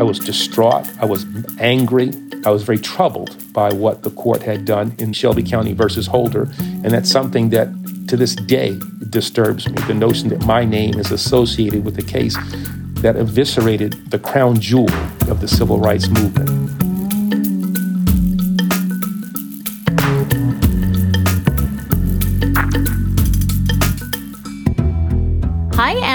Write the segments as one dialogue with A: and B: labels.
A: I was distraught. I was angry. I was very troubled by what the court had done in Shelby County versus Holder. And that's something that to this day disturbs me the notion that my name is associated with a case that eviscerated the crown jewel of the civil rights movement.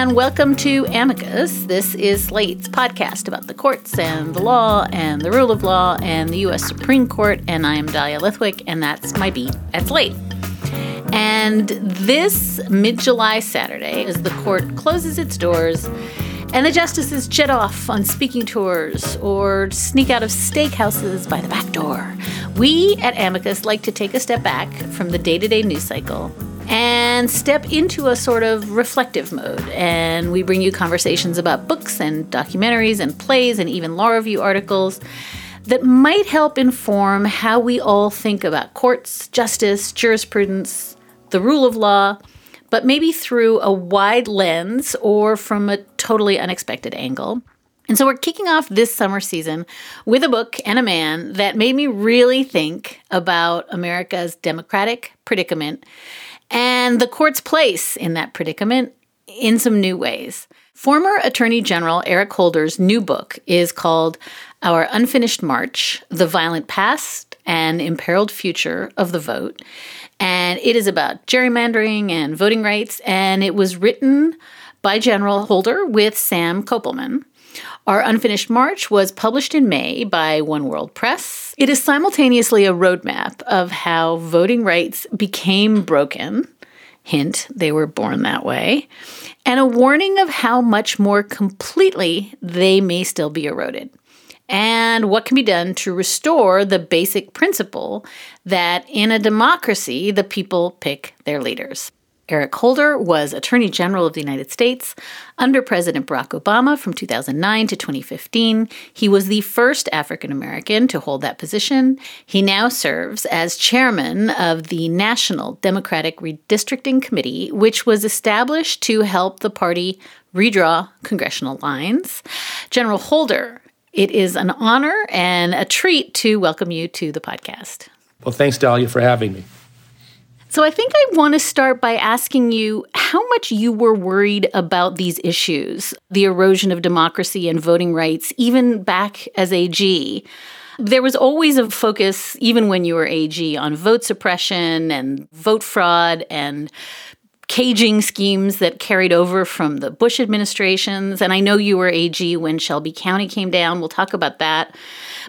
B: And welcome to Amicus. This is Slate's podcast about the courts and the law and the rule of law and the U.S. Supreme Court. And I am Dahlia Lithwick, and that's my beat at Slate. And this mid July Saturday, as the court closes its doors and the justices jet off on speaking tours or sneak out of steakhouses by the back door, we at Amicus like to take a step back from the day to day news cycle and step into a sort of reflective mode. And we bring you conversations about books and documentaries and plays and even law review articles that might help inform how we all think about courts, justice, jurisprudence, the rule of law, but maybe through a wide lens or from a totally unexpected angle. And so we're kicking off this summer season with a book and a man that made me really think about America's democratic predicament and the court's place in that predicament in some new ways. Former Attorney General Eric Holder's new book is called Our Unfinished March The Violent Past and Imperiled Future of the Vote. And it is about gerrymandering and voting rights, and it was written by General Holder with Sam Koppelman. Our Unfinished March was published in May by One World Press. It is simultaneously a roadmap of how voting rights became broken. Hint, they were born that way. And a warning of how much more completely they may still be eroded. And what can be done to restore the basic principle that in a democracy, the people pick their leaders. Eric Holder was Attorney General of the United States under President Barack Obama from 2009 to 2015. He was the first African American to hold that position. He now serves as chairman of the National Democratic Redistricting Committee, which was established to help the party redraw congressional lines. General Holder, it is an honor and a treat to welcome you to the podcast.
A: Well, thanks, Dahlia, for having me.
B: So I think I want to start by asking you how much you were worried about these issues, the erosion of democracy and voting rights, even back as AG. There was always a focus, even when you were AG, on vote suppression and vote fraud and caging schemes that carried over from the Bush administrations. And I know you were AG when Shelby County came down. We'll talk about that.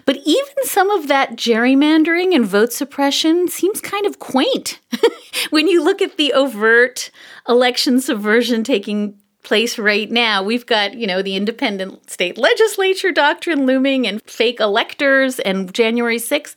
B: But even some of that gerrymandering and vote suppression seems kind of quaint when you look at the overt election subversion taking place right now. We've got, you know, the independent state legislature doctrine looming and fake electors and January 6th.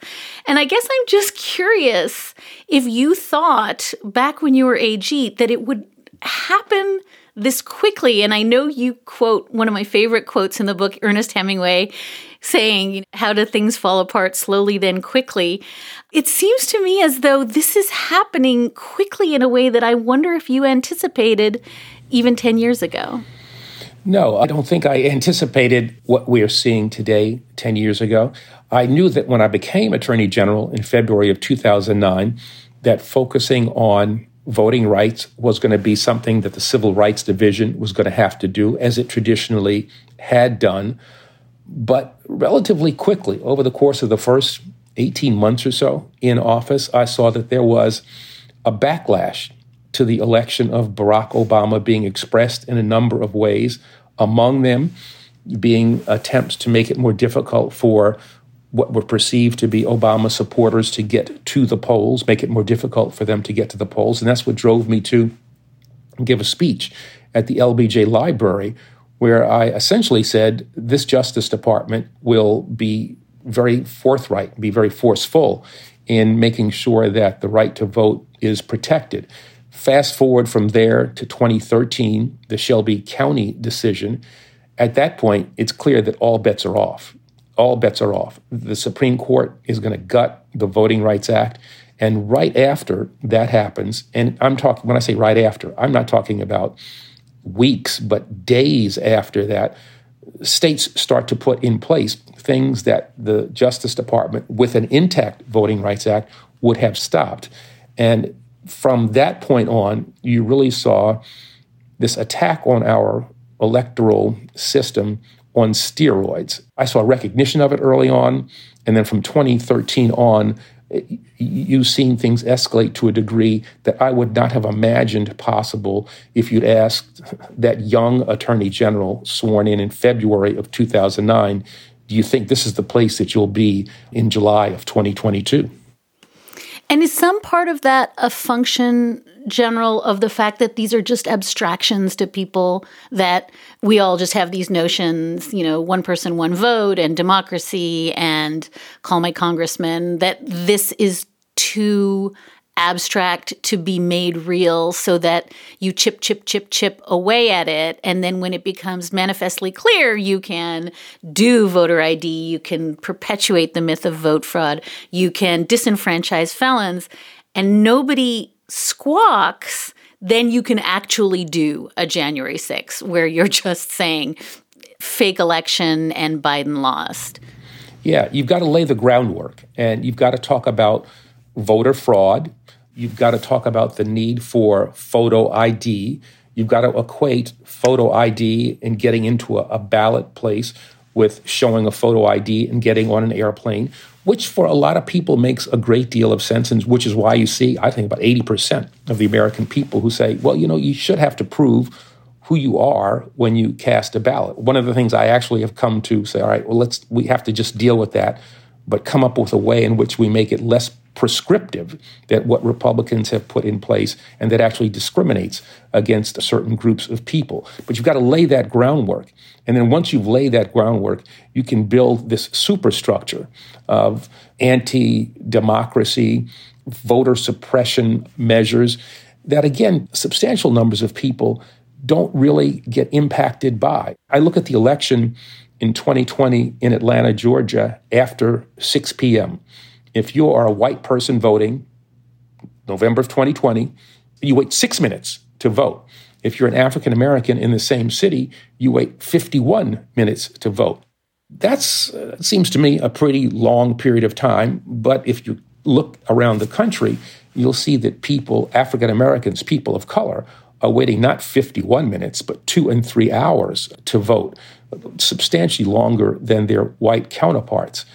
B: And I guess I'm just curious if you thought back when you were AG that it would happen this quickly. And I know you quote one of my favorite quotes in the book, Ernest Hemingway, saying, How do things fall apart slowly, then quickly? It seems to me as though this is happening quickly in a way that I wonder if you anticipated even 10 years ago?
A: No, I don't think I anticipated what we are seeing today 10 years ago. I knew that when I became Attorney General in February of 2009, that focusing on voting rights was going to be something that the Civil Rights Division was going to have to do, as it traditionally had done. But relatively quickly, over the course of the first 18 months or so in office, I saw that there was a backlash to the election of Barack Obama being expressed in a number of ways, among them being attempts to make it more difficult for what were perceived to be Obama supporters to get to the polls, make it more difficult for them to get to the polls. And that's what drove me to give a speech at the LBJ Library where I essentially said this Justice Department will be very forthright, be very forceful in making sure that the right to vote is protected. Fast forward from there to 2013, the Shelby County decision. At that point, it's clear that all bets are off. All bets are off. The Supreme Court is going to gut the Voting Rights Act. And right after that happens, and I'm talking, when I say right after, I'm not talking about weeks, but days after that, states start to put in place things that the Justice Department, with an intact Voting Rights Act, would have stopped. And from that point on, you really saw this attack on our electoral system on steroids. I saw recognition of it early on, and then from 2013 on, you've seen things escalate to a degree that I would not have imagined possible if you'd asked that young attorney general sworn in in February of 2009, do you think this is the place that you'll be in July of 2022?
B: And is some part of that a function, General, of the fact that these are just abstractions to people, that we all just have these notions, you know, one person, one vote, and democracy, and call my congressman, that this is too abstract to be made real so that you chip, chip, chip, chip away at it. And then when it becomes manifestly clear, you can do voter ID, you can perpetuate the myth of vote fraud, you can disenfranchise felons, and nobody squawks. Then you can actually do a January 6th where you're just saying fake election and Biden lost.
A: Yeah, you've got to lay the groundwork and you've got to talk about voter fraud You've got to talk about the need for photo ID. You've got to equate photo ID and getting into a, a ballot place with showing a photo ID and getting on an airplane, which for a lot of people makes a great deal of sense, and which is why you see, I think, about 80% of the American people who say, well, you know, you should have to prove who you are when you cast a ballot. One of the things I actually have come to say, all right, well, let's, we have to just deal with that, but come up with a way in which we make it less prescriptive that what Republicans have put in place and that actually discriminates against certain groups of people. But you've got to lay that groundwork. And then once you've laid that groundwork, you can build this superstructure of anti democracy, voter suppression measures that, again, substantial numbers of people don't really get impacted by. I look at the election in 2020 in Atlanta, Georgia, after 6 p.m if you are a white person voting, November of 2020, you wait six minutes to vote. If you're an African American in the same city, you wait 51 minutes to vote. That uh, seems to me a pretty long period of time. But if you look around the country, you'll see that people, African Americans, people of color, are waiting not 51 minutes, but two and three hours to vote, substantially longer than their white counterparts.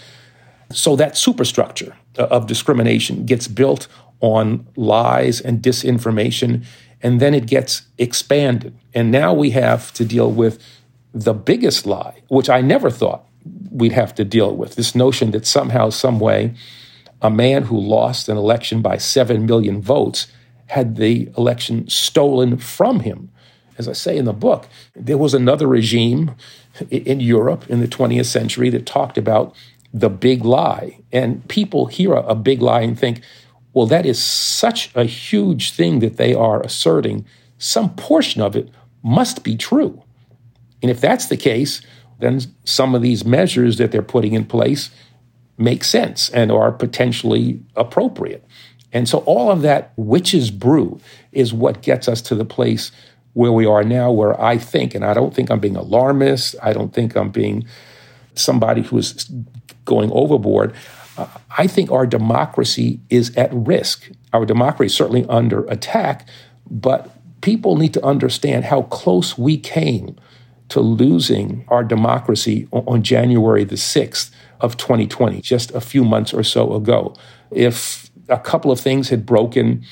A: So that superstructure uh, of discrimination gets built on lies and disinformation, and then it gets expanded. And now we have to deal with the biggest lie, which I never thought we'd have to deal with this notion that somehow, some way, a man who lost an election by 7 million votes had the election stolen from him. As I say in the book, there was another regime in Europe in the 20th century that talked about the big lie. And people hear a, a big lie and think, well, that is such a huge thing that they are asserting. Some portion of it must be true. And if that's the case, then some of these measures that they're putting in place make sense and are potentially appropriate. And so all of that witch's brew is what gets us to the place where we are now, where I think, and I don't think I'm being alarmist, I don't think I'm being somebody who is going overboard, uh, I think our democracy is at risk. Our democracy is certainly under attack, but people need to understand how close we came to losing our democracy on, on January the 6th of 2020, just a few months or so ago. If a couple of things had broken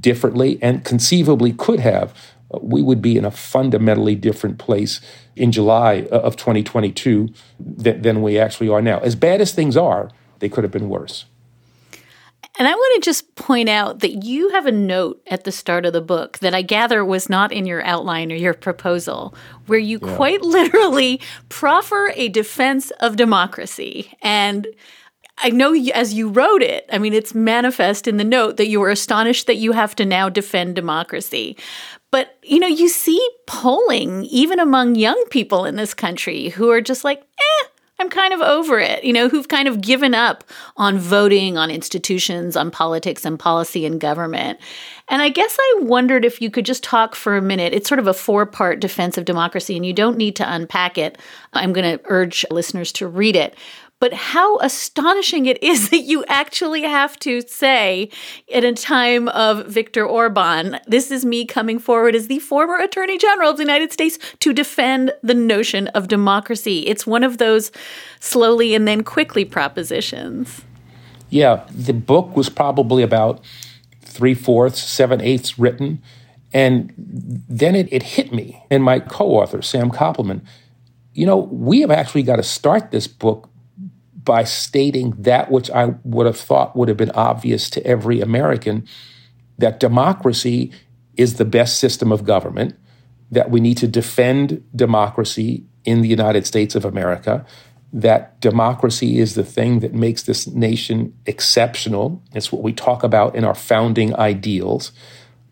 A: differently and conceivably could have, we would be in a fundamentally different place in July uh, of 2022 than, than we actually are now. As bad as things are, they could have been worse.
B: And I want to just point out that you have a note at the start of the book that I gather was not in your outline or your proposal, where you yeah. quite literally proffer a defense of democracy. And I know as you wrote it, I mean, it's manifest in the note that you were astonished that you have to now defend democracy. But, you know, you see polling even among young people in this country who are just like, eh, I'm kind of over it, you know, who've kind of given up on voting, on institutions, on politics and policy and government. And I guess I wondered if you could just talk for a minute. It's sort of a four part defense of democracy, and you don't need to unpack it. I'm going to urge listeners to read it but how astonishing it is that you actually have to say, in a time of Viktor Orban, this is me coming forward as the former Attorney General of the United States to defend the notion of democracy. It's one of those slowly and then quickly propositions.
A: Yeah, the book was probably about three fourths, seven eighths written. And then it, it hit me and my co author, Sam Koppelman. You know, we have actually got to start this book by stating that which I would have thought would have been obvious to every American that democracy is the best system of government, that we need to defend democracy in the United States of America, that democracy is the thing that makes this nation exceptional. It's what we talk about in our founding ideals,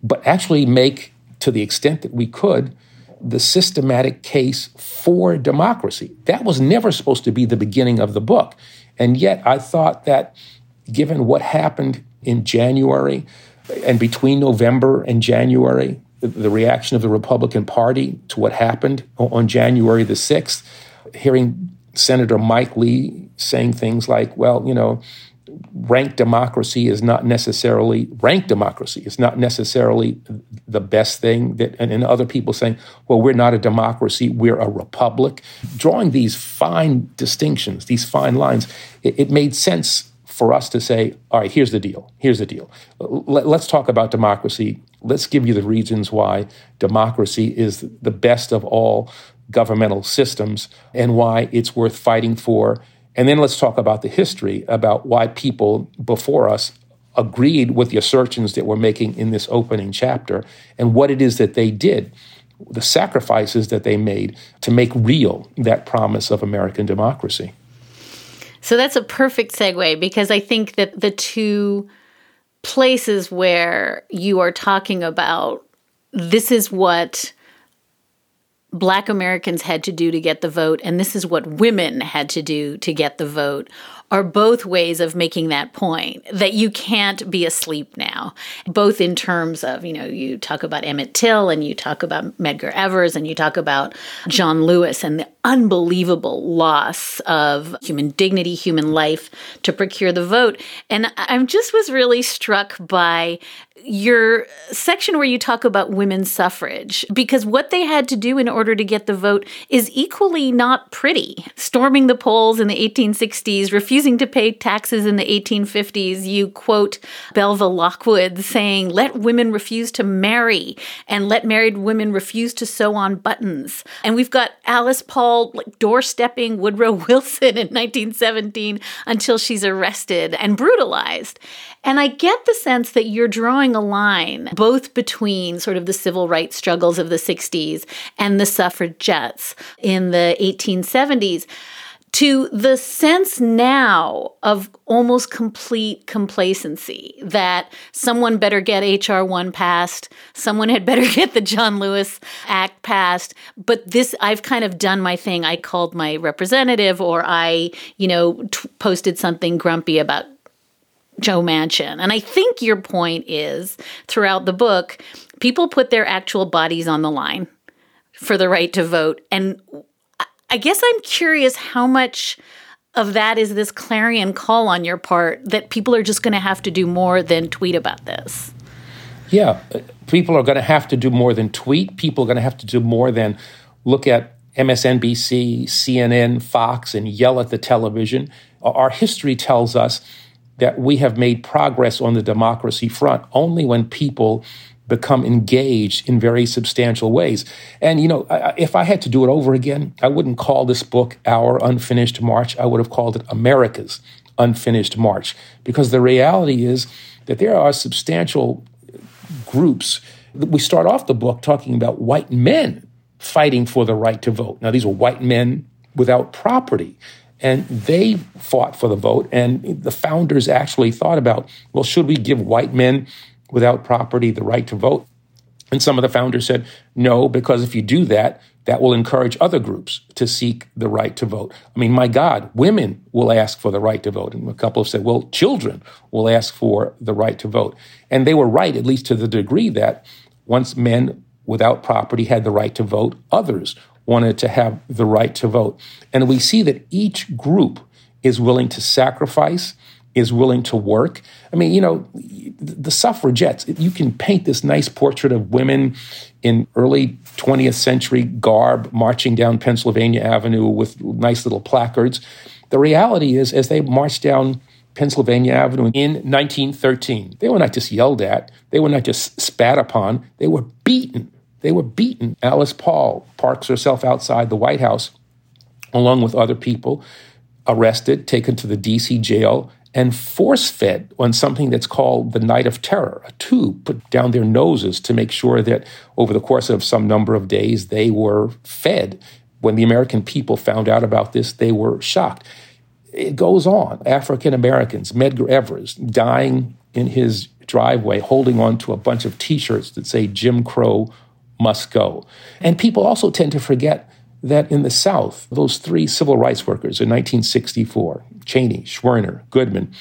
A: but actually make, to the extent that we could, the systematic case for democracy. That was never supposed to be the beginning of the book. And yet, I thought that given what happened in January and between November and January, the reaction of the Republican Party to what happened on January the 6th, hearing Senator Mike Lee saying things like, well, you know, rank democracy is not necessarily rank democracy is not necessarily the best thing that and, and, other people saying well we're not a democracy we're a republic. Drawing these fine distinctions these fine lines it, it made sense for us to say all right here's the deal here's the deal. Let, let's talk about democracy. Let's give you the reasons why democracy is the best of all governmental systems and why it's worth fighting for and then let's talk about the history about why people before us agreed with the assertions that we're making in this opening chapter and what it is that they did, the sacrifices that they made to make real that promise of American democracy.
B: So that's a perfect segue because I think that the two places where you are talking about this is what black Americans had to do to get the vote, and this is what women had to do to get the vote, are both ways of making that point that you can't be asleep now, both in terms of, you know, you talk about Emmett Till and you talk about Medgar Evers and you talk about John Lewis and the unbelievable loss of human dignity, human life to procure the vote. And I just was really struck by your section where you talk about women's suffrage, because what they had to do in order to get the vote is equally not pretty. Storming the polls in the 1860s, refusing to pay taxes in the 1850s, you quote Belva Lockwood saying, Let women refuse to marry, and let married women refuse to sew on buttons. And we've got Alice Paul like, doorstepping Woodrow Wilson in 1917 until she's arrested and brutalized. And I get the sense that you're drawing a line both between sort of the civil rights struggles of the 60s and the suffragettes in the 1870s to the sense now of almost complete complacency that someone better get HR 1 passed, someone had better get the John Lewis Act passed, but this I've kind of done my thing. I called my representative or I, you know, t- posted something grumpy about Joe Manchin. And I think your point is throughout the book, people put their actual bodies on the line for the right to vote. And I guess I'm curious how much of that is this clarion call on your part that people are just going to have to do more than tweet about this.
A: Yeah, people are going to have to do more than tweet. People are going to have to do more than look at MSNBC, CNN, Fox, and yell at the television. Our history tells us that we have made progress on the democracy front only when people become engaged in very substantial ways. And, you know, if I had to do it over again, I wouldn't call this book Our Unfinished March. I would have called it America's unfinished march. Because the reality is that there are substantial groups. We start off the book talking about white men fighting for the right to vote. Now, these are white men without property. And they fought for the vote. And the founders actually thought about well, should we give white men without property the right to vote? And some of the founders said, no, because if you do that, that will encourage other groups to seek the right to vote. I mean, my God, women will ask for the right to vote. And a couple have said, well, children will ask for the right to vote. And they were right, at least to the degree that once men without property had the right to vote, others wanted to have the right to vote. And we see that each group is willing to sacrifice, is willing to work. I mean, you know, the suffragettes, you can paint this nice portrait of women in early 20th century garb marching down Pennsylvania Avenue with nice little placards. The reality is, as they marched down Pennsylvania Avenue in 1913, they were not just yelled at, they were not just spat upon, they were beaten. They were beaten. Alice Paul parks herself outside the White House along with other people, arrested, taken to the DC jail, and force fed on something that's called the Night of Terror, a tube put down their noses to make sure that over the course of some number of days they were fed. When the American people found out about this, they were shocked. It goes on. African Americans, Medgar Evers, dying in his driveway, holding on to a bunch of t shirts that say Jim Crow must go. And people also tend to forget that in the South, those three civil rights workers in 1964, Chaney, Schwerner, Goodman,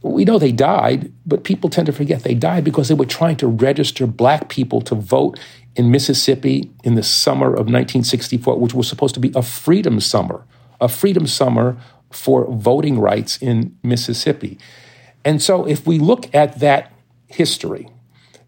A: we know they died, but people tend to forget they died because they were trying to register black people to vote in Mississippi in the summer of 1964, which was supposed to be a freedom summer, a freedom summer for voting rights in Mississippi. And so if we look at that history,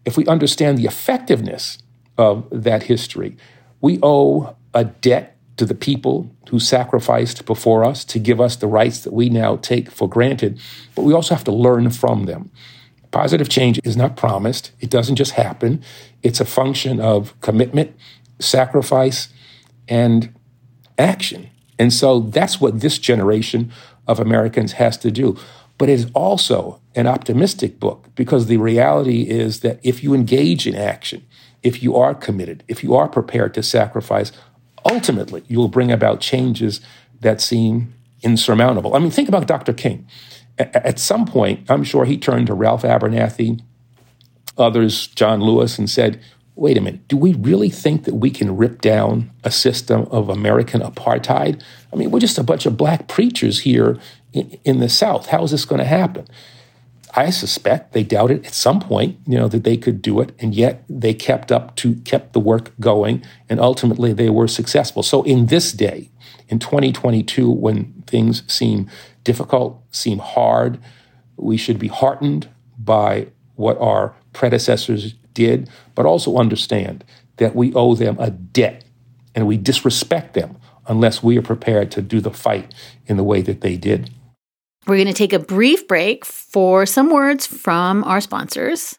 A: if we understand the effectiveness of that history, we owe a debt to the people who sacrificed before us to give us the rights that we now take for granted, but we also have to learn from them. Positive change is not promised, it doesn't just happen. It's a function of commitment, sacrifice, and action. And so that's what this generation of Americans has to do. But it is also an optimistic book because the reality is that if you engage in action, if you are committed, if you are prepared to sacrifice, ultimately you will bring about changes that seem insurmountable. I mean, think about Dr. King. A- at some point, I'm sure he turned to Ralph Abernathy, others, John Lewis, and said, wait a minute, do we really think that we can rip down a system of American apartheid? I mean, we're just a bunch of black preachers here in, in the South. How is this going to happen? I suspect they doubted at some point, you know, that they could do it, and yet they kept up to kept the work going, and ultimately they were successful. So in this day, in 2022, when things seem difficult, seem hard, we should be heartened by what our predecessors did, but also understand that we owe them a debt, and we disrespect them unless we are prepared to do the fight in the way that they did.
B: We're going to take a brief break for some words from our sponsors.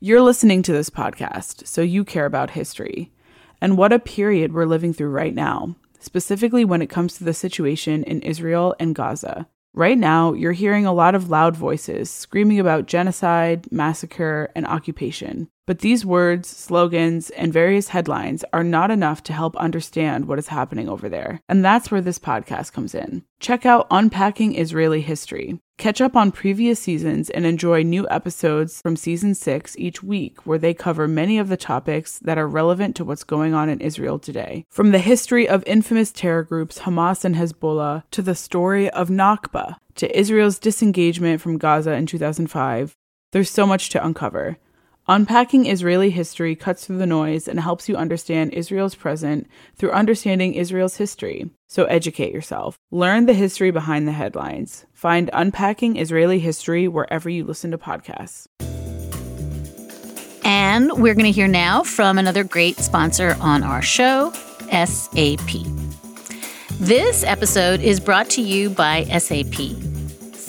C: You're listening to this podcast, so you care about history. And what a period we're living through right now, specifically when it comes to the situation in Israel and Gaza. Right now, you're hearing a lot of loud voices screaming about genocide, massacre, and occupation. But these words, slogans, and various headlines are not enough to help understand what is happening over there. And that's where this podcast comes in. Check out Unpacking Israeli History. Catch up on previous seasons and enjoy new episodes from season six each week, where they cover many of the topics that are relevant to what's going on in Israel today. From the history of infamous terror groups Hamas and Hezbollah to the story of Nakba to Israel's disengagement from Gaza in 2005, there's so much to uncover. Unpacking Israeli history cuts through the noise and helps you understand Israel's present through understanding Israel's history. So educate yourself. Learn the history behind the headlines. Find Unpacking Israeli History wherever you listen to podcasts.
B: And we're going to hear now from another great sponsor on our show, SAP. This episode is brought to you by SAP.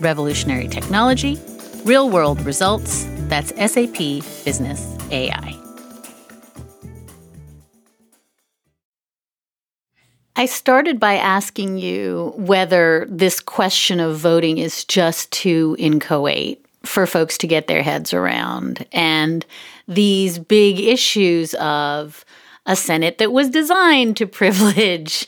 B: Revolutionary technology, real world results. That's SAP Business AI. I started by asking you whether this question of voting is just too inchoate for folks to get their heads around and these big issues of a Senate that was designed to privilege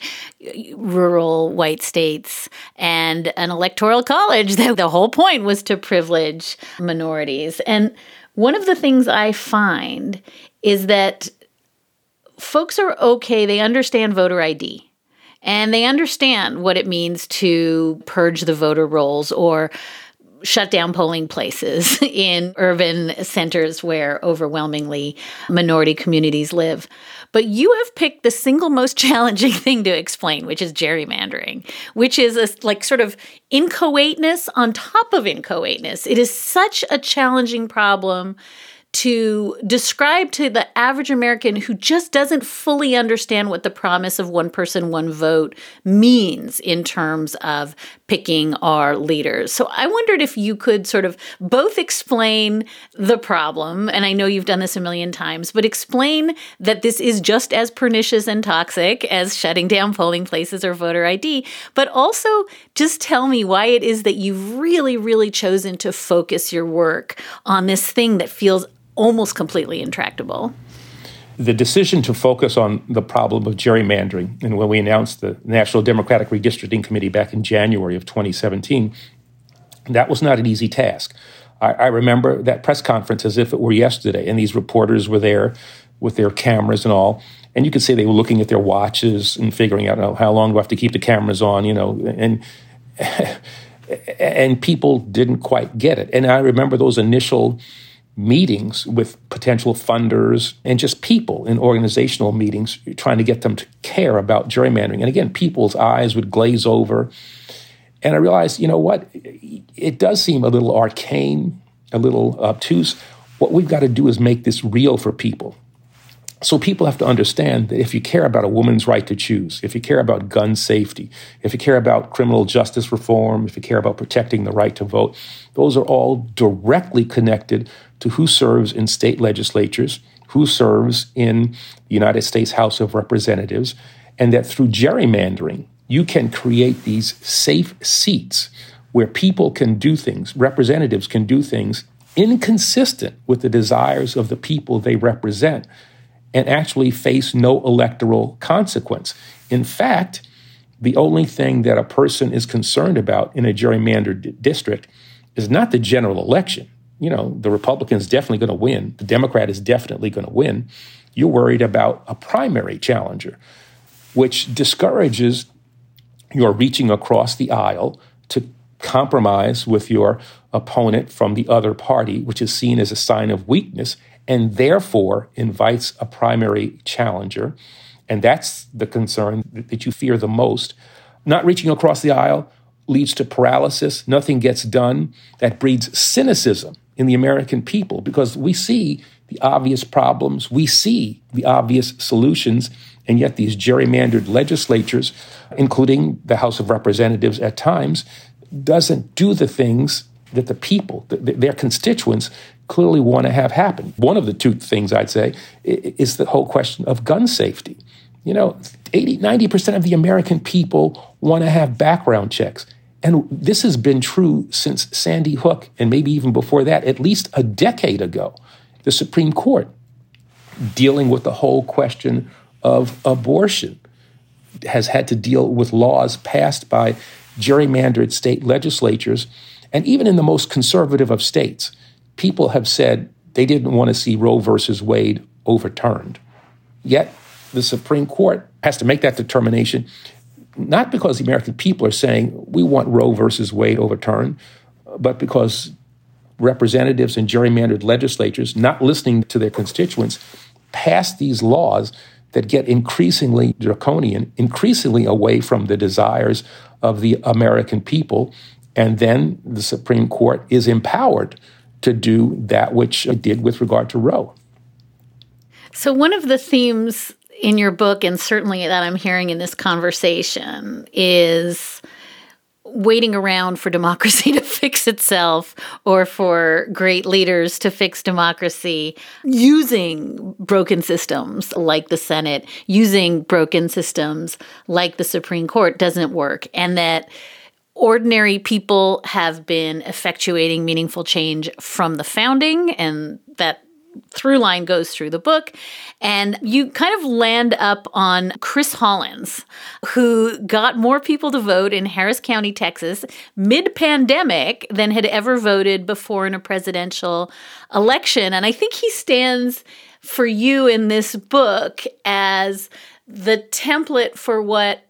B: rural white states and an electoral college that the whole point was to privilege minorities. And one of the things I find is that folks are okay, they understand voter ID and they understand what it means to purge the voter rolls or shut down polling places in urban centers where overwhelmingly minority communities live. But you have picked the single most challenging thing to explain, which is gerrymandering, which is a like sort of inchoateness on top of inchoateness. It is such a challenging problem to describe to the average American who just doesn't fully understand what the promise of one person, one vote means in terms of picking our leaders. So I wondered if you could sort of both explain the problem, and I know you've done this a million times, but explain that this is just as pernicious and toxic as shutting down polling places or voter ID, but also just tell me why it is that you've really, really chosen to focus your work on this thing that feels almost completely intractable.
A: The decision to focus on the problem of gerrymandering, and when we announced the National Democratic Redistricting Committee back in January of 2017, that was not an easy task. I, I remember that press conference as if it were yesterday, and these reporters were there with their cameras and all. And you could say they were looking at their watches and figuring out oh, how long do I have to keep the cameras on, you know, and and people didn't quite get it. And I remember those initial meetings with potential funders and just people in organizational meetings trying to get them to care about gerrymandering. And again, people's eyes would glaze over. And I realized, you know what? It does seem a little arcane, a little obtuse. What we've got to do is make this real for people. So people have to understand that if you care about a woman's right to choose, if you care about gun safety, if you care about criminal justice reform, if you care about protecting the right to vote, those are all directly connected to who serves in state legislatures, who serves in the United States House of Representatives, and that through gerrymandering, you can create these safe seats where people can do things, representatives can do things inconsistent with the desires of the people they represent and actually face no electoral consequence. In fact, the only thing that a person is concerned about in a gerrymandered district is not the general election. You know, the Republican is definitely going to win, the Democrat is definitely going to win. You're worried about a primary challenger, which discourages your reaching across the aisle to compromise with your opponent from the other party, which is seen as a sign of weakness and therefore invites a primary challenger. And that's the concern that you fear the most. Not reaching across the aisle leads to paralysis, nothing gets done. That breeds cynicism in the American people because we see the obvious problems, we see the obvious solutions, and yet these gerrymandered legislatures, including the House of Representatives at times, doesn't do the things that the people, their constituents, clearly want to have happen. One of the two things I'd say is the whole question of gun safety. You know, 80, 90% of the American people want to have background checks. And this has been true since Sandy Hook, and maybe even before that, at least a decade ago. The Supreme Court dealing with the whole question of abortion has had to deal with laws passed by gerrymandered state legislatures. And even in the most conservative of states, people have said they didn't want to see Roe versus Wade overturned. Yet the Supreme Court has to make that determination, not because the American people are saying we want Roe versus Wade overturned, but because representatives and gerrymandered legislatures, not listening to their constituents, pass these laws that get increasingly draconian, increasingly away from the desires of the American people. And then the Supreme Court is empowered to do that which it did with regard to Roe.
B: So, one of the themes in your book, and certainly that I'm hearing in this conversation, is waiting around for democracy to fix itself or for great leaders to fix democracy using broken systems like the Senate, using broken systems like the Supreme Court doesn't work. And that ordinary people have been effectuating meaningful change from the founding and that through line goes through the book. And you kind of land up on Chris Hollins, who got more people to vote in Harris County, Texas, mid pandemic than had ever voted before in a presidential election. And I think he stands for you in this book as the template for what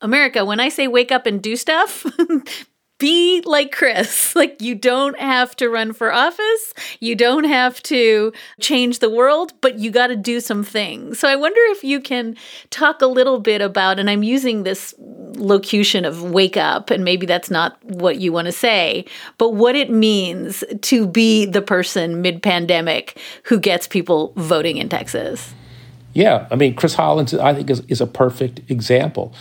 B: America, when I say wake up and do stuff, be like Chris. Like, you don't have to run for office. You don't have to change the world, but you got to do some things. So, I wonder if you can talk a little bit about, and I'm using this locution of wake up, and maybe that's not what you want to say, but what it means to be the person mid pandemic who gets people voting in Texas.
A: Yeah. I mean, Chris Hollins, I think, is, is a perfect example.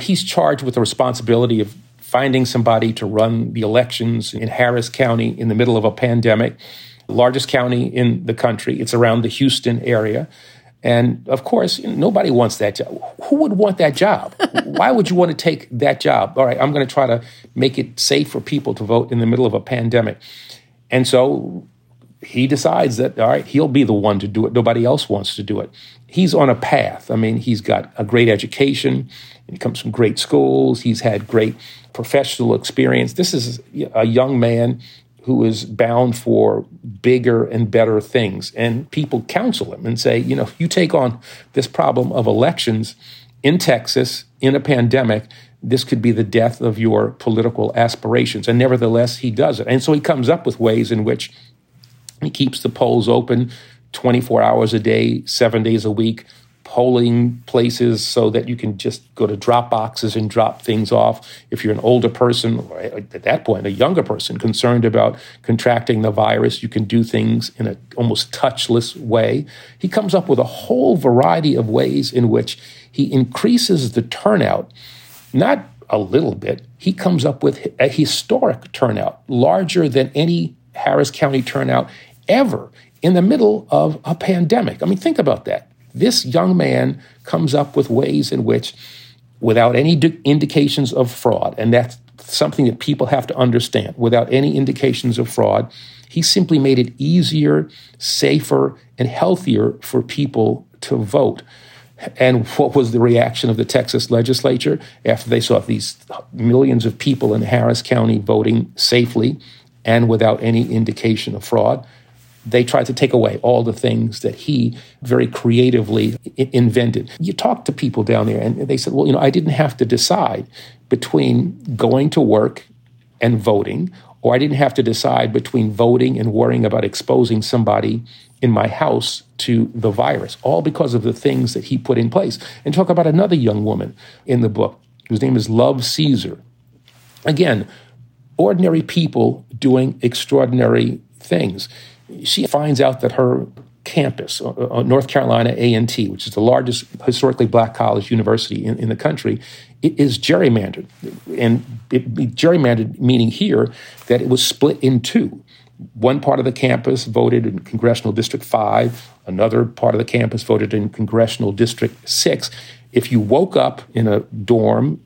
A: He's charged with the responsibility of finding somebody to run the elections in Harris County in the middle of a pandemic, largest county in the country. It's around the Houston area. And of course, nobody wants that job. Who would want that job? Why would you want to take that job? All right, I'm going to try to make it safe for people to vote in the middle of a pandemic. And so he decides that, all right, he'll be the one to do it. Nobody else wants to do it. He's on a path. I mean, he's got a great education. He comes from great schools. He's had great professional experience. This is a young man who is bound for bigger and better things. And people counsel him and say, you know, you take on this problem of elections in Texas in a pandemic, this could be the death of your political aspirations. And nevertheless, he does it. And so he comes up with ways in which he keeps the polls open 24 hours a day, seven days a week, polling places so that you can just go to drop boxes and drop things off. If you're an older person, or at that point, a younger person concerned about contracting the virus, you can do things in an almost touchless way. He comes up with a whole variety of ways in which he increases the turnout, not a little bit. He comes up with a historic turnout, larger than any Harris County turnout ever in the middle of a pandemic. I mean, think about that. This young man comes up with ways in which, without any indications of fraud, and that's something that people have to understand, without any indications of fraud, he simply made it easier, safer, and healthier for people to vote. And what was the reaction of the Texas legislature after they saw these millions of people in Harris County voting safely and without any indication of fraud? They tried to take away all the things that he very creatively I- invented. You talk to people down there, and they said, Well, you know, I didn't have to decide between going to work and voting, or I didn't have to decide between voting and worrying about exposing somebody in my house to the virus, all because of the things that he put in place. And talk about another young woman in the book whose name is Love Caesar. Again, ordinary people doing extraordinary things she finds out that her campus, uh, uh North Carolina A&T, which is the largest historically black college university in, in the country, it is gerrymandered. And it, gerrymandered meaning here that it was split in two. One part of the campus voted in Congressional District 5, another part of the campus voted in Congressional District 6. If you woke up in a dorm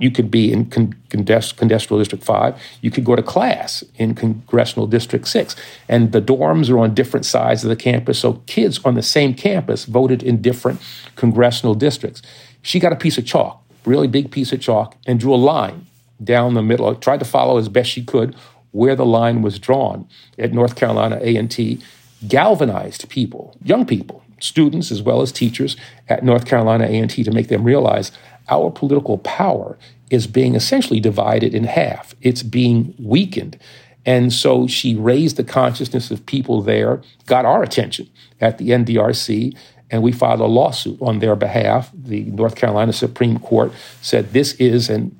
A: you could be in con- Congressional District 5. You could go to class in Congressional District 6. And the dorms are on different sides of the campus. So kids on the same campus voted in different congressional districts. She got a piece of chalk, really big piece of chalk, and drew a line down the middle. Tried to follow as best she could where the line was drawn at North Carolina A&T. Galvanized people, young people, students as well as teachers at North Carolina A&T to make them realize our political power is being essentially divided in half. It's being weakened. And so she raised the consciousness of people there, got our attention at the NDRC, and we filed a lawsuit on their behalf. The North Carolina Supreme Court said this is an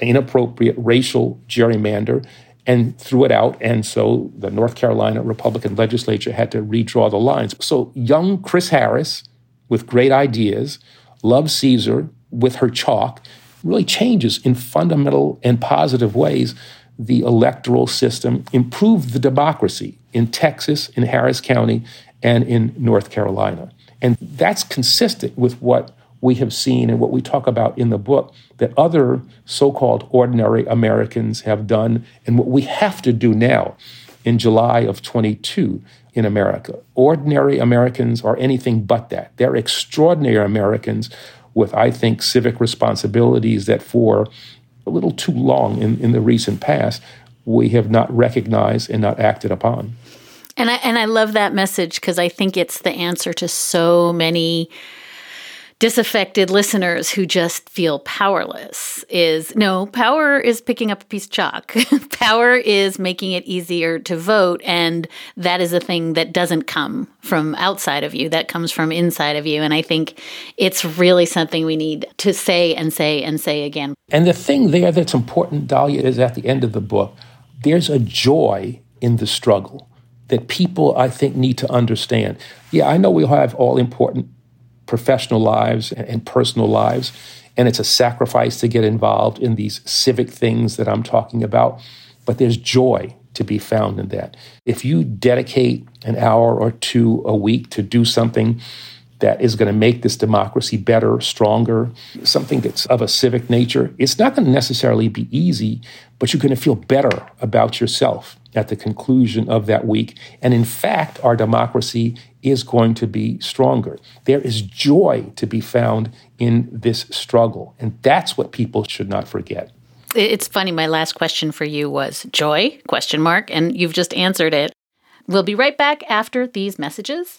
A: inappropriate racial gerrymander and threw it out. And so the North Carolina Republican legislature had to redraw the lines. So young Chris Harris, with great ideas, loves Caesar with her chalk, really changes in fundamental and positive ways the electoral system, improved the democracy in Texas, in Harris County, and in North Carolina. And that's consistent with what we have seen and what we talk about in the book that other so called ordinary Americans have done and what we have to do now in July of 22 in America. Ordinary Americans are anything but that. They're extraordinary Americans with, I think, civic responsibilities that for a little too long in, in the recent past we have not recognized and not acted upon.
B: And I and I love that message because I think it's the answer to so many disaffected listeners who just feel powerless is no power is picking up a piece of chalk. Power is making it easier to vote and that is a thing that doesn't come from outside of you. That comes from inside of you and i think it's really something we need to say and say and say again.
A: And the thing there that's important dahlia is at the end of the book there's a joy in the struggle that people i think need to understand. Yeah i know we have all important professional lives and personal lives. And it's a sacrifice to get involved in these civic things that I'm talking about. But there's joy to be found in that. If you dedicate an hour or two a week to do something that is going to make this democracy better, stronger, something that's of a civic nature, it's not going to necessarily be easy, but you're going to feel better about yourself at the conclusion of that week. And in fact, our democracy is going to be stronger. There is joy to be found in this struggle. And that's what people should not forget.
B: It's funny, my last question for you was joy, question mark, and you've just answered it. We'll be right back after these messages.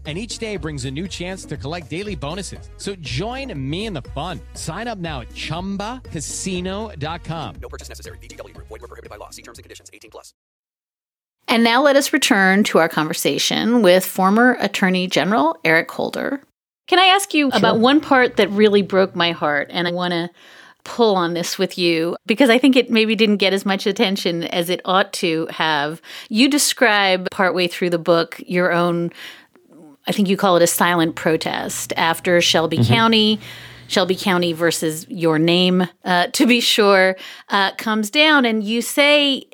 D: and each day brings a new chance to collect daily bonuses. So join me in the fun. Sign up now at ChumbaCasino.com. No purchase necessary. VGW. Void were prohibited by law. See terms and conditions.
B: 18 plus. And now let us return to our conversation with former Attorney General Eric Holder. Can I ask you sure. about one part that really broke my heart? And I want to pull on this with you because I think it maybe didn't get as much attention as it ought to have. You describe partway through the book your own I think you call it a silent protest after Shelby mm-hmm. County. Shelby County versus your name, uh, to be sure, uh, comes down. And you say,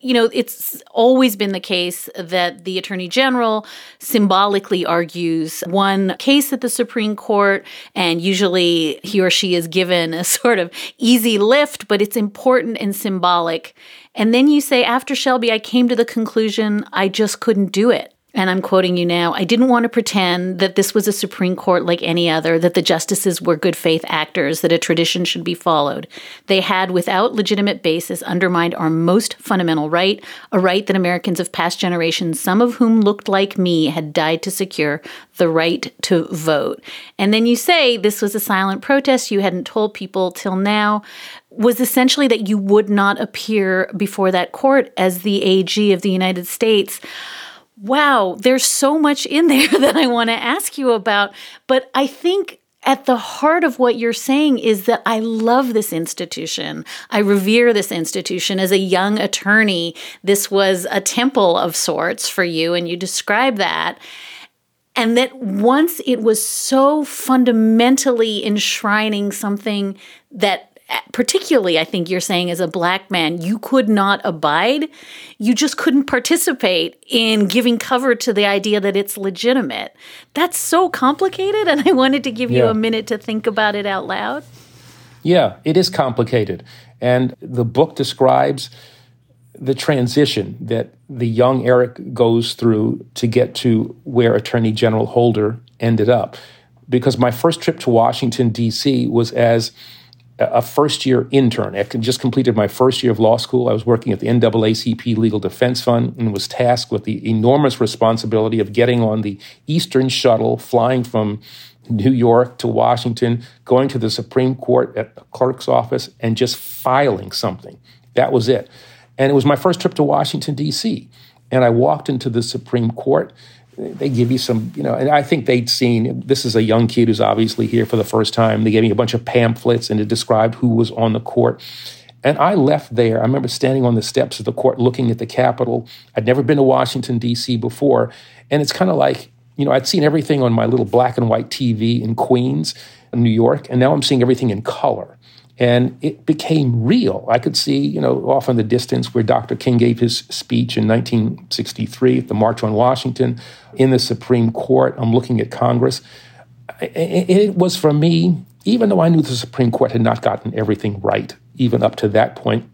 B: you know, it's always been the case that the attorney general symbolically argues one case at the Supreme Court, and usually he or she is given a sort of easy lift, but it's important and symbolic. And then you say, after Shelby, I came to the conclusion I just couldn't do it and I'm quoting you now, I didn't want to pretend that this was a Supreme Court like any other, that the justices were good faith actors, that a tradition should be followed. They had, without legitimate basis, undermined our most fundamental right, a right that Americans of past generations, some of whom looked like me, had died to secure the right to vote. And then you say this was a silent protest, you hadn't told people till now was essentially that you would not appear before that court as the AG of the United States. Wow, there's so much in there that I want to ask you about. But I think at the heart of what you're saying is that I love this institution. I revere this institution. As a young attorney, this was a temple of sorts for you, and you describe that. And that once it was so fundamentally enshrining something that particularly I think you're saying as a black man, you could not abide. You just couldn't participate in giving cover to the idea that it's legitimate. That's so complicated. And I wanted to give you a minute to think about it out loud.
A: Yeah, it is complicated. And the book describes the transition that the young Eric goes through to get to where Attorney General Holder ended up. Because my first trip to Washington, D.C. was as a first year intern. I just completed my first year of law school. I was working at the NAACP Legal Defense Fund and was tasked with the enormous responsibility of getting on the Eastern shuttle, flying from New York to Washington, going to the Supreme Court at the clerk's office, and just filing something. That was it. And it was my first trip to Washington, D.C. And I walked into the Supreme Court they give you some, you know, and I think they'd seen this is a young kid who's obviously here for the first time. They gave me a bunch of pamphlets and it described who was on the court. And I left there. I remember standing on the steps of the court looking at the Capitol. I'd never been to Washington, D.C. before. And it's kind of like, you know, I'd seen everything on my little black and white TV in Queens, New York, and now I'm seeing everything in color and it became real. I could see, you know, off in the distance where Dr. King gave his speech in 1963 at the March on Washington in the Supreme Court. I'm looking at Congress. It was for me, even though I knew the Supreme Court had not gotten everything right, even up to that point,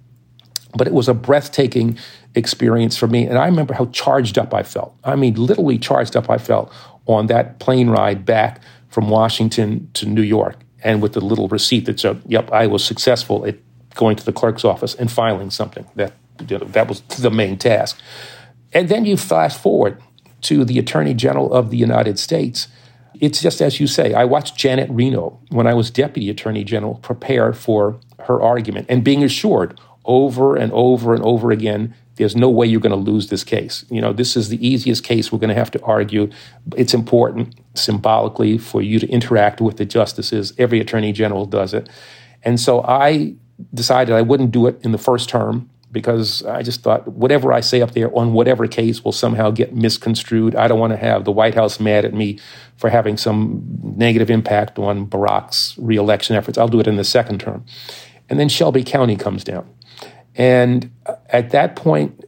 A: but it was a breathtaking experience for me. And I remember how charged up I felt. I mean, literally charged up I felt on that plane ride back from Washington to New York and with the little receipt that said, "Yep, I was successful at going to the clerk's office and filing something." That that was the main task. And then you fast forward to the Attorney General of the United States. It's just as you say. I watched Janet Reno when I was Deputy Attorney General prepare for her argument and being assured over and over and over again there's no way you're going to lose this case. You know, this is the easiest case we're going to have to argue. It's important symbolically for you to interact with the justices. Every attorney general does it. And so I decided I wouldn't do it in the first term because I just thought whatever I say up there on whatever case will somehow get misconstrued. I don't want to have the White House mad at me for having some negative impact on Barack's reelection efforts. I'll do it in the second term. And then Shelby County comes down. And at that point,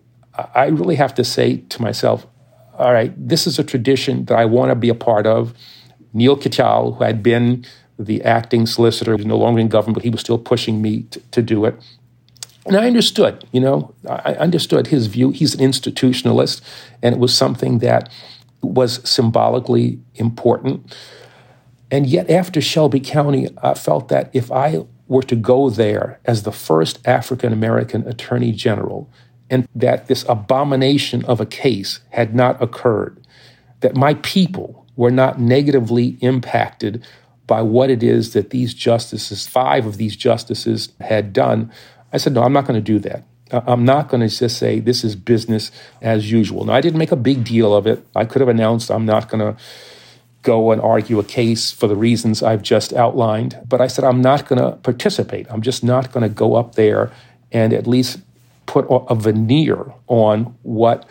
A: I really have to say to myself, all right, this is a tradition that I want to be a part of. Neil Katyal, who had been the acting solicitor, was no longer in government, but he was still pushing me to, to do it. And I understood, you know, I understood his view. He's an institutionalist, and it was something that was symbolically important. And yet, after Shelby County, I felt that if I were to go there as the first African American attorney general, and that this abomination of a case had not occurred, that my people were not negatively impacted by what it is that these justices, five of these justices, had done. I said, no, I'm not going to do that. I'm not going to just say this is business as usual. Now, I didn't make a big deal of it. I could have announced I'm not going to go and argue a case for the reasons I've just outlined. But I said, I'm not going to participate. I'm just not going to go up there and at least put a veneer on what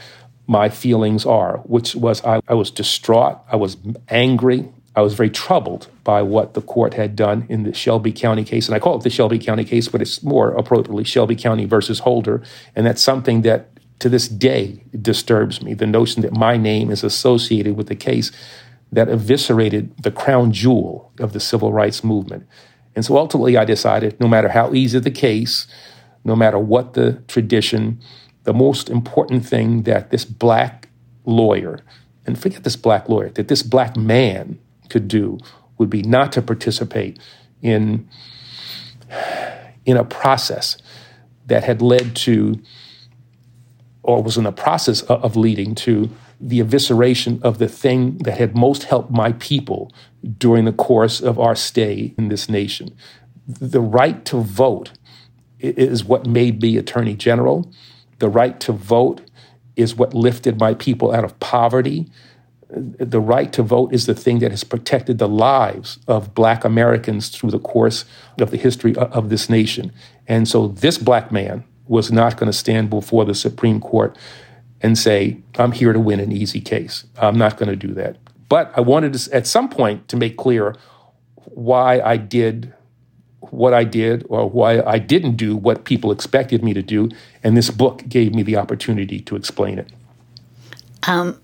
A: my feelings are, which was I, I was distraught, I was angry, I was very troubled by what the court had done in the Shelby County case. And I call it the Shelby County case, but it's more appropriately Shelby County versus Holder. And that's something that to this day disturbs me the notion that my name is associated with the case that eviscerated the crown jewel of the civil rights movement. And so ultimately, I decided no matter how easy the case, no matter what the tradition, the most important thing that this black lawyer, and forget this black lawyer, that this black man could do would be not to participate in, in a process that had led to, or was in the process of leading to, the evisceration of the thing that had most helped my people during the course of our stay in this nation. The right to vote is what made me Attorney General. The right to vote is what lifted my people out of poverty. The right to vote is the thing that has protected the lives of Black Americans through the course of the history of this nation. And so this black man was not going to stand before the Supreme Court and say, I'm here to win an easy case. I'm not going to do that. But I wanted to, at some point, to make clear why I did what I did or why I didn't do what people expected me to do. And this book gave me the opportunity to explain it.
B: Um,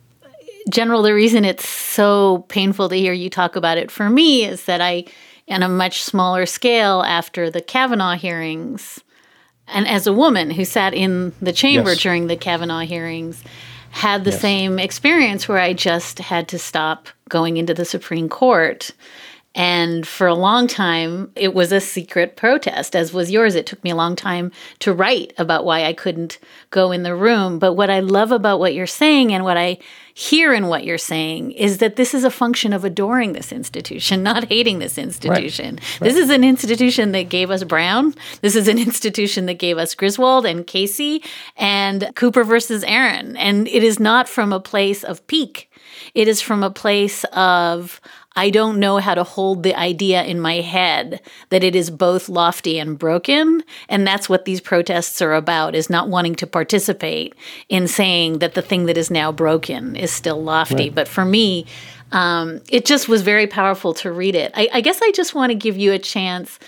B: General, the reason it's so painful to hear you talk about it for me is that I, on a much smaller scale, after the Kavanaugh hearings, and as a woman who sat in the chamber yes. during the Kavanaugh hearings, had the yes. same experience where I just had to stop going into the Supreme Court And for a long time, it was a secret protest, as was yours. It took me a long time to write about why I couldn't go in the room. But what I love about what you're saying and what I hear in what you're saying is that this is a function of adoring this institution, not hating this institution. Right. Right. This is an institution that gave us Brown. This is an institution that gave us Griswold and Casey and Cooper versus Aaron. And it is not from a place of pique. It is from a place of I don't know how to hold the idea in my head that it is both lofty and broken. And that's what these protests are about is not wanting to participate in saying that the thing that is now broken is still lofty. Right. But for me, um, it just was very powerful to read it. I, I guess I just want to give you a chance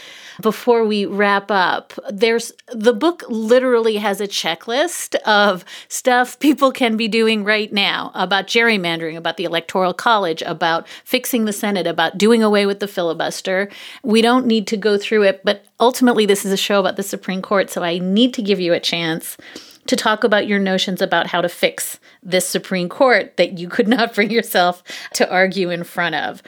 B: before we wrap up, there's the book literally has a checklist of stuff people can be doing right now about gerrymandering, about the Electoral College, about fixing the Senate, about doing away with the filibuster. We don't need to go through it, but ultimately, this is a show about the Supreme Court, so I need to give you a chance to talk about your notions about how to fix this Supreme Court that you could not bring yourself to argue in front of.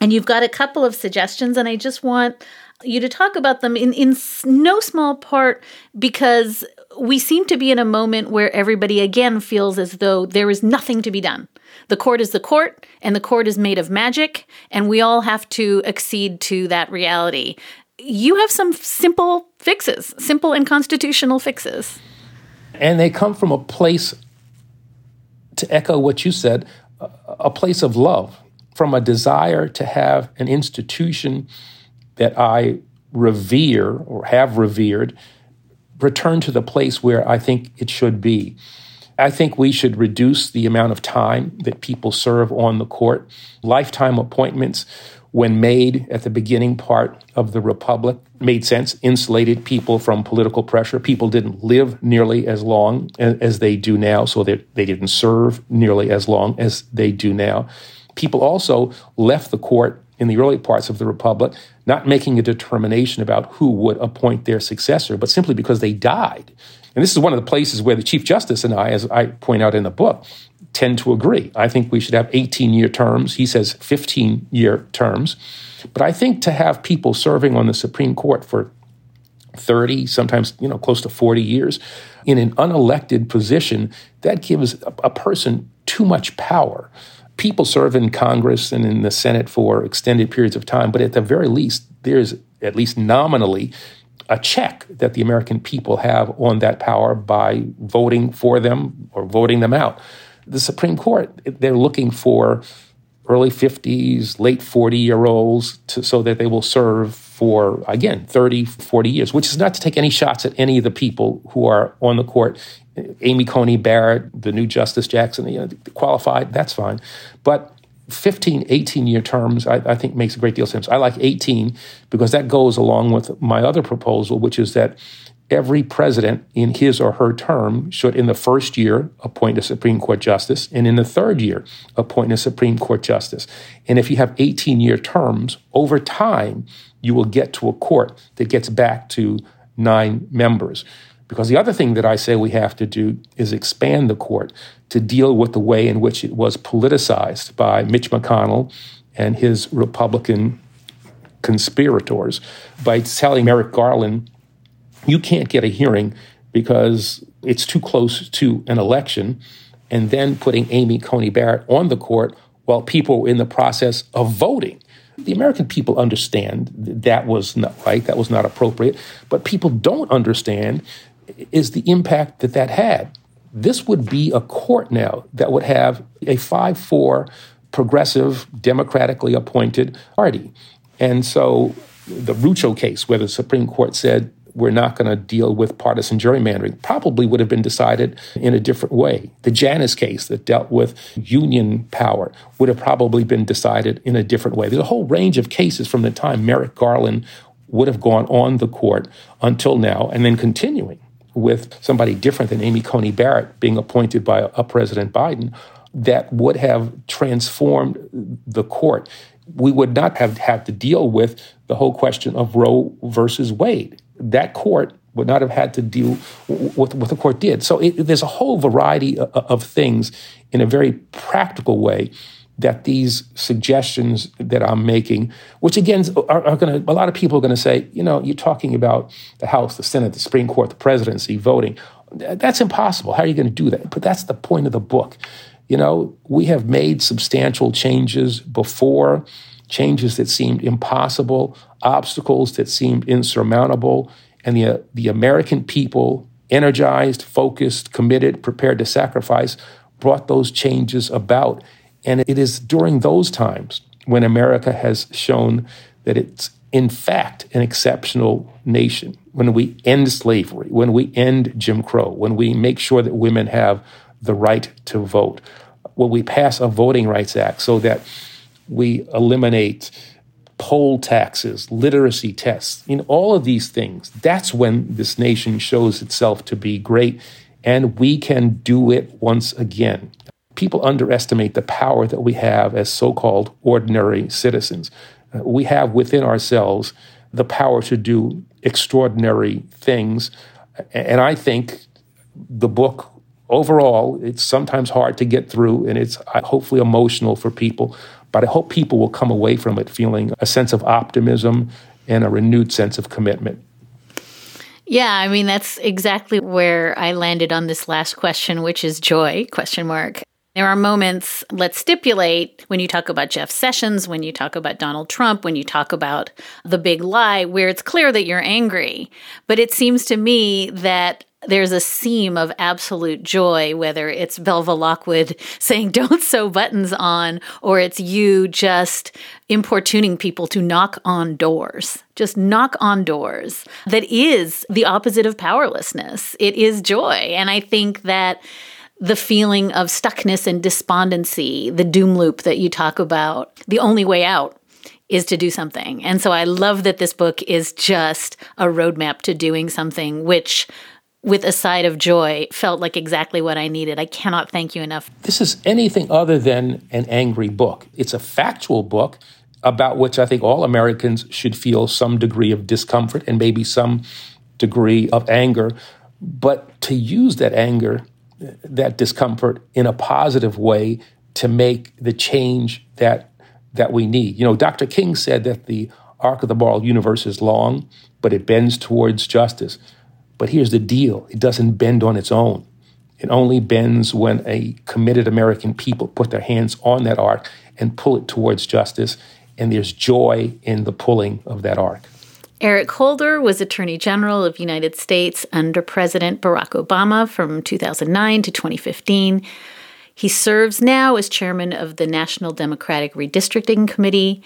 B: And you've got a couple of suggestions, and I just want you to talk about them in, in no small part because we seem to be in a moment where everybody again feels as though there is nothing to be done. The court is the court, and the court is made of magic, and we all have to accede to that reality. You have some simple fixes, simple and constitutional fixes.
A: And they come from a place, to echo what you said, a place of love, from a desire to have an institution that I revere or have revered return to the place where I think it should be. I think we should reduce the amount of time that people serve on the court. Lifetime appointments, when made at the beginning part of the Republic, made sense, insulated people from political pressure. People didn't live nearly as long as they do now, so they, didn't serve nearly as long as they do now. People also left the court in the early parts of the Republic, not making a determination about who would appoint their successor, but simply because they died. And this is one of the places where the Chief Justice and I, as I point out in the book, tend to agree. I think we should have 18 year terms. He says 15 year terms. But I think to have people serving on the Supreme Court for 30, sometimes, you know, close to 40 years in an unelected position, that gives a, a person too much power people serve in Congress and in the Senate for extended periods of time, but at the very least, there's at least nominally a check that the American people have on that power by voting for them or voting them out. The Supreme Court, they're looking for early 50s, late 40 year olds to, so that they will serve for, again, 30, 40 years, which is not to take any shots at any of the people who are on the court Amy Coney Barrett, the new Justice Jackson, you know, qualified, that's fine. But 15, 18 year terms, I, I, think makes a great deal of sense. I like 18 because that goes along with my other proposal, which is that every president in his or her term should, in the first year, appoint a Supreme Court justice, and in the third year, appoint a Supreme Court justice. And if you have 18 year terms, over time, you will get to a court that gets back to nine members. Because the other thing that I say we have to do is expand the court to deal with the way in which it was politicized by Mitch McConnell and his Republican conspirators by telling Merrick Garland, you can't get a hearing because it's too close to an election, and then putting Amy Coney Barrett on the court while people were in the process of voting. The American people understand that was not right, that was not appropriate, but people don't understand is the impact that that had. This would be a court now that would have a 5 4 progressive, democratically appointed party. And so the Rucho case, where the Supreme Court said we're not going to deal with partisan gerrymandering, probably would have been decided in a different way. The Janus case that dealt with union power would have probably been decided in a different way. There's a whole range of cases from the time Merrick Garland would have gone on the court until now and then continuing with somebody different than Amy Coney Barrett being appointed by a President Biden that would have transformed the court. We would not have had to deal with the whole question of Roe versus Wade. That court would not have had to deal with what the court did. So it, there's a whole variety of, of things in a very practical way that these suggestions that I'm making, which again are, are going to, a lot of people are going to say, you know, you're talking about the House, the Senate, the Supreme Court, the presidency voting. That's impossible. How are you going to do that? But that's the point of the book. You know, we have made substantial changes before, changes that seemed impossible, obstacles that seemed insurmountable, and the, the American people, energized, focused, committed, prepared to sacrifice, brought those changes about. And it is during those times when America has shown that it's in fact an exceptional nation. When we end slavery, when we end Jim Crow, when we make sure that women have the right to vote, when we pass a Voting Rights Act so that we eliminate poll taxes, literacy tests, in all of these things, that's when this nation shows itself to be great. And we can do it once again people underestimate the power that we have as so called ordinary citizens. Uh, we have within ourselves the power to do extraordinary things. And I think the book overall, it's sometimes hard to get through and it's uh, hopefully emotional for people. But I hope people will come away from it feeling a sense of optimism and a renewed sense of commitment.
B: Yeah, I mean that's exactly where I landed on this last question, which is joy question mark. There are moments, let's stipulate, when you talk about Jeff Sessions, when you talk about Donald Trump, when you talk about the big lie, where it's clear that you're angry. But it seems to me that there's a seam of absolute joy, whether it's Belva Lockwood saying, don't sew buttons on, or it's you just importuning people to knock on doors. Just knock on doors. That is the opposite of powerlessness. It is joy. And I think that the feeling of stuckness and despondency, the doom loop that you talk about, the only way out is to do something. And so I love that this book is just a roadmap to doing something, which with a side of joy felt like exactly what I needed. I cannot thank you enough.
A: This is anything other than an angry book. It's a factual book about which I think all Americans should feel some degree of discomfort and maybe some degree of anger. But to use that anger that discomfort in a positive way to make the change that that we need. You know, Dr. King said that the arc of the moral universe is long, but it bends towards justice. But here's the deal it doesn't bend on its own. It only bends when a committed American people put their hands on that arc and pull it towards justice. And there's joy in the pulling of that arc.
B: Eric Holder was Attorney General of United States under President Barack Obama from 2009 to 2015. He serves now as chairman of the National Democratic Redistricting Committee.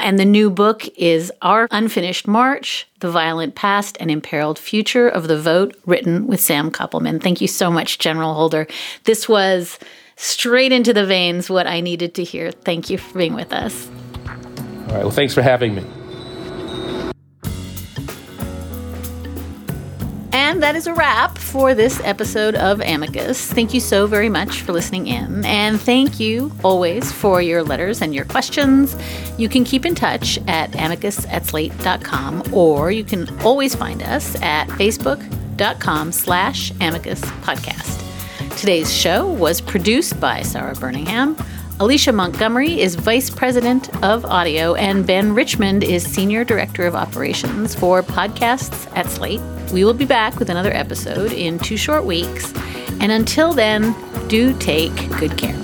B: And the new book is Our Unfinished March The Violent Past and Imperiled Future of the Vote, written with Sam Koppelman. Thank you so much, General Holder. This was straight into the veins what I needed to hear. Thank you for being with us.
A: All right. Well, thanks for having me.
B: And that is a wrap for this episode of Amicus. Thank you so very much for listening in. And thank you always for your letters and your questions. You can keep in touch at amicus at slate.com or you can always find us at facebook.com slash amicus podcast. Today's show was produced by Sarah Birmingham. Alicia Montgomery is Vice President of Audio, and Ben Richmond is Senior Director of Operations for Podcasts at Slate. We will be back with another episode in two short weeks. And until then, do take good care.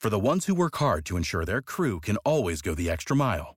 E: For the ones who work hard to ensure their crew can always go the extra mile,